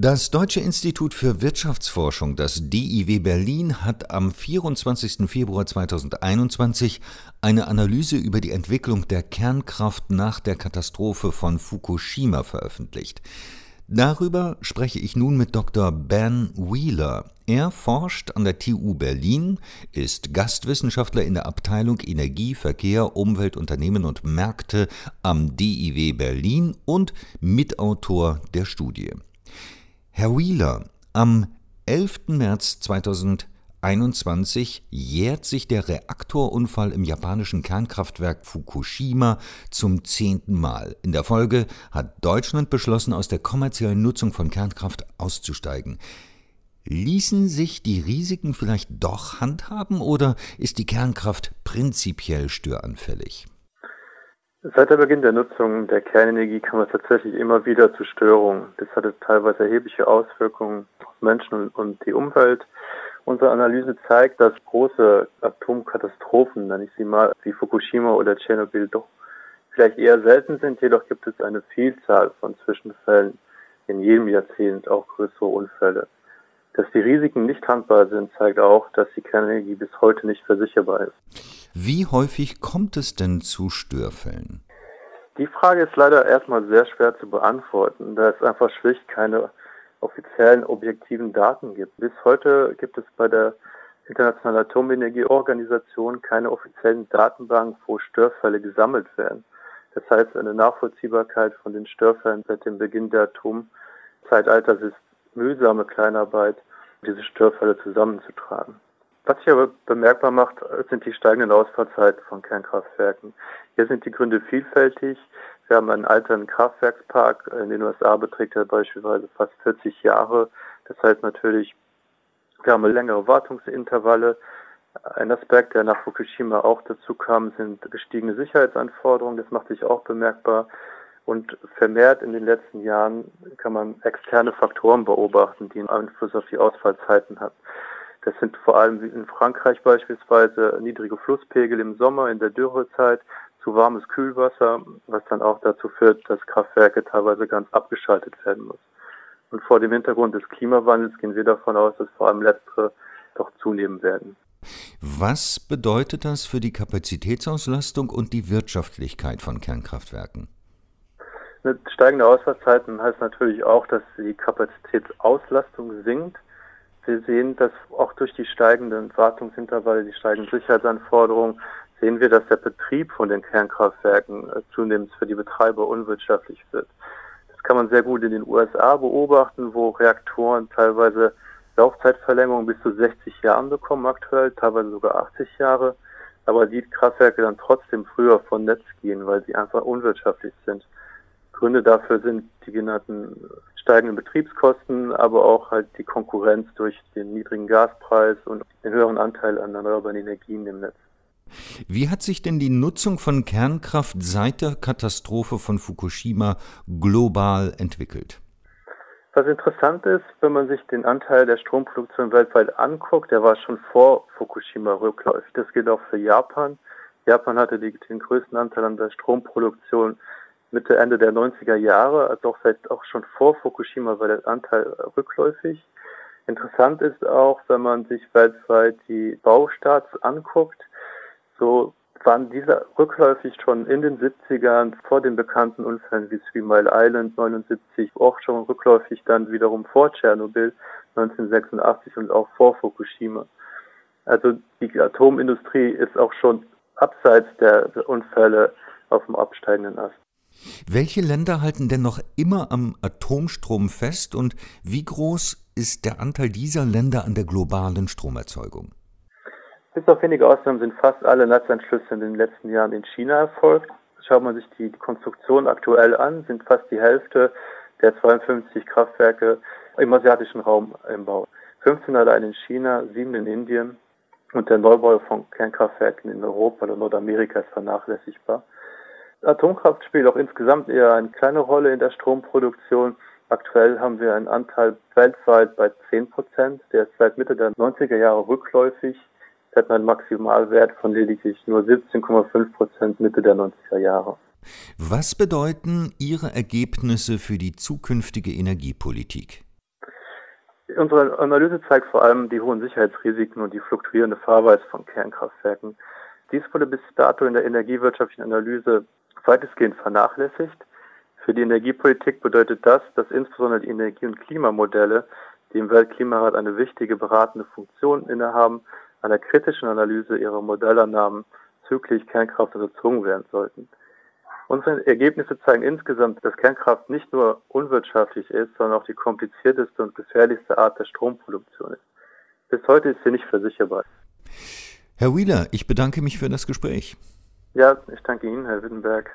Das Deutsche Institut für Wirtschaftsforschung, das DIW Berlin, hat am 24. Februar 2021 eine Analyse über die Entwicklung der Kernkraft nach der Katastrophe von Fukushima veröffentlicht. Darüber spreche ich nun mit Dr. Ben Wheeler. Er forscht an der TU Berlin, ist Gastwissenschaftler in der Abteilung Energie, Verkehr, Umwelt, Unternehmen und Märkte am DIW Berlin und Mitautor der Studie. Herr Wheeler, am 11. März 2021 jährt sich der Reaktorunfall im japanischen Kernkraftwerk Fukushima zum zehnten Mal. In der Folge hat Deutschland beschlossen, aus der kommerziellen Nutzung von Kernkraft auszusteigen. Ließen sich die Risiken vielleicht doch handhaben oder ist die Kernkraft prinzipiell störanfällig? Seit der Beginn der Nutzung der Kernenergie kam es tatsächlich immer wieder zu Störungen. Das hatte teilweise erhebliche Auswirkungen auf Menschen und die Umwelt. Unsere Analyse zeigt, dass große Atomkatastrophen, nenne ich sie mal, wie Fukushima oder Tschernobyl, doch vielleicht eher selten sind. Jedoch gibt es eine Vielzahl von Zwischenfällen in jedem Jahrzehnt, auch größere Unfälle. Dass die Risiken nicht handbar sind, zeigt auch, dass die Kernenergie bis heute nicht versicherbar ist. Wie häufig kommt es denn zu Störfällen? Die Frage ist leider erstmal sehr schwer zu beantworten, da es einfach schlicht keine offiziellen objektiven Daten gibt. Bis heute gibt es bei der Internationalen Atomenergieorganisation keine offiziellen Datenbanken, wo Störfälle gesammelt werden. Das heißt, eine Nachvollziehbarkeit von den Störfällen seit dem Beginn der Atomzeitalters ist mühsame Kleinarbeit, diese Störfälle zusammenzutragen. Was sich aber bemerkbar macht, sind die steigenden Ausfallzeiten von Kernkraftwerken. Hier sind die Gründe vielfältig. Wir haben einen alternden Kraftwerkspark. In den USA beträgt er beispielsweise fast 40 Jahre. Das heißt natürlich, wir haben längere Wartungsintervalle. Ein Aspekt, der nach Fukushima auch dazu kam, sind gestiegene Sicherheitsanforderungen. Das macht sich auch bemerkbar. Und vermehrt in den letzten Jahren kann man externe Faktoren beobachten, die einen Einfluss auf die Ausfallzeiten haben. Das sind vor allem in Frankreich beispielsweise niedrige Flusspegel im Sommer in der Dürrezeit, zu warmes Kühlwasser, was dann auch dazu führt, dass Kraftwerke teilweise ganz abgeschaltet werden muss. Und vor dem Hintergrund des Klimawandels gehen wir davon aus, dass vor allem letztere doch zunehmen werden. Was bedeutet das für die Kapazitätsauslastung und die Wirtschaftlichkeit von Kernkraftwerken? Eine steigende Ausfallzeiten heißt natürlich auch, dass die Kapazitätsauslastung sinkt. Wir sehen, dass auch durch die steigenden Wartungsintervalle, die steigenden Sicherheitsanforderungen, sehen wir, dass der Betrieb von den Kernkraftwerken äh, zunehmend für die Betreiber unwirtschaftlich wird. Das kann man sehr gut in den USA beobachten, wo Reaktoren teilweise Laufzeitverlängerungen bis zu 60 Jahren bekommen aktuell, teilweise sogar 80 Jahre, aber die Kraftwerke dann trotzdem früher von Netz gehen, weil sie einfach unwirtschaftlich sind. Gründe dafür sind die genannten steigenden Betriebskosten, aber auch halt die Konkurrenz durch den niedrigen Gaspreis und den höheren Anteil an erneuerbaren Energien im Netz. Wie hat sich denn die Nutzung von Kernkraft seit der Katastrophe von Fukushima global entwickelt? Was interessant ist, wenn man sich den Anteil der Stromproduktion weltweit anguckt, der war schon vor Fukushima rückläufig. Das gilt auch für Japan. Japan hatte den größten Anteil an der Stromproduktion Mitte, Ende der 90er Jahre, also auch seit auch schon vor Fukushima war der Anteil rückläufig. Interessant ist auch, wenn man sich weltweit die Baustarts anguckt, so waren diese rückläufig schon in den 70ern vor den bekannten Unfällen wie Three Mile Island 79, auch schon rückläufig dann wiederum vor Tschernobyl 1986 und auch vor Fukushima. Also die Atomindustrie ist auch schon abseits der Unfälle auf dem absteigenden Ast. Welche Länder halten denn noch immer am Atomstrom fest und wie groß ist der Anteil dieser Länder an der globalen Stromerzeugung? Bis auf wenige Ausnahmen sind fast alle Netzanschlüsse in den letzten Jahren in China erfolgt. Schaut man sich die Konstruktion aktuell an, sind fast die Hälfte der 52 Kraftwerke im asiatischen Raum im Bau. 15 allein in China, 7 in Indien und der Neubau von Kernkraftwerken in Europa oder Nordamerika ist vernachlässigbar. Atomkraft spielt auch insgesamt eher eine kleine Rolle in der Stromproduktion. Aktuell haben wir einen Anteil weltweit bei 10 Prozent. Der ist seit Mitte der 90er Jahre rückläufig. Es hat einen Maximalwert von lediglich nur 17,5 Prozent Mitte der 90er Jahre. Was bedeuten Ihre Ergebnisse für die zukünftige Energiepolitik? Unsere Analyse zeigt vor allem die hohen Sicherheitsrisiken und die fluktuierende Fahrweise von Kernkraftwerken. Dies wurde bis dato in der energiewirtschaftlichen Analyse weitestgehend vernachlässigt. Für die Energiepolitik bedeutet das, dass insbesondere die Energie- und Klimamodelle, die im Weltklimarat eine wichtige beratende Funktion innehaben, einer kritischen Analyse ihrer Modellannahmen züglich Kernkraft unterzogen werden sollten. Unsere Ergebnisse zeigen insgesamt, dass Kernkraft nicht nur unwirtschaftlich ist, sondern auch die komplizierteste und gefährlichste Art der Stromproduktion ist. Bis heute ist sie nicht versicherbar. Herr Wheeler, ich bedanke mich für das Gespräch. Ja, ich danke Ihnen, Herr Wittenberg.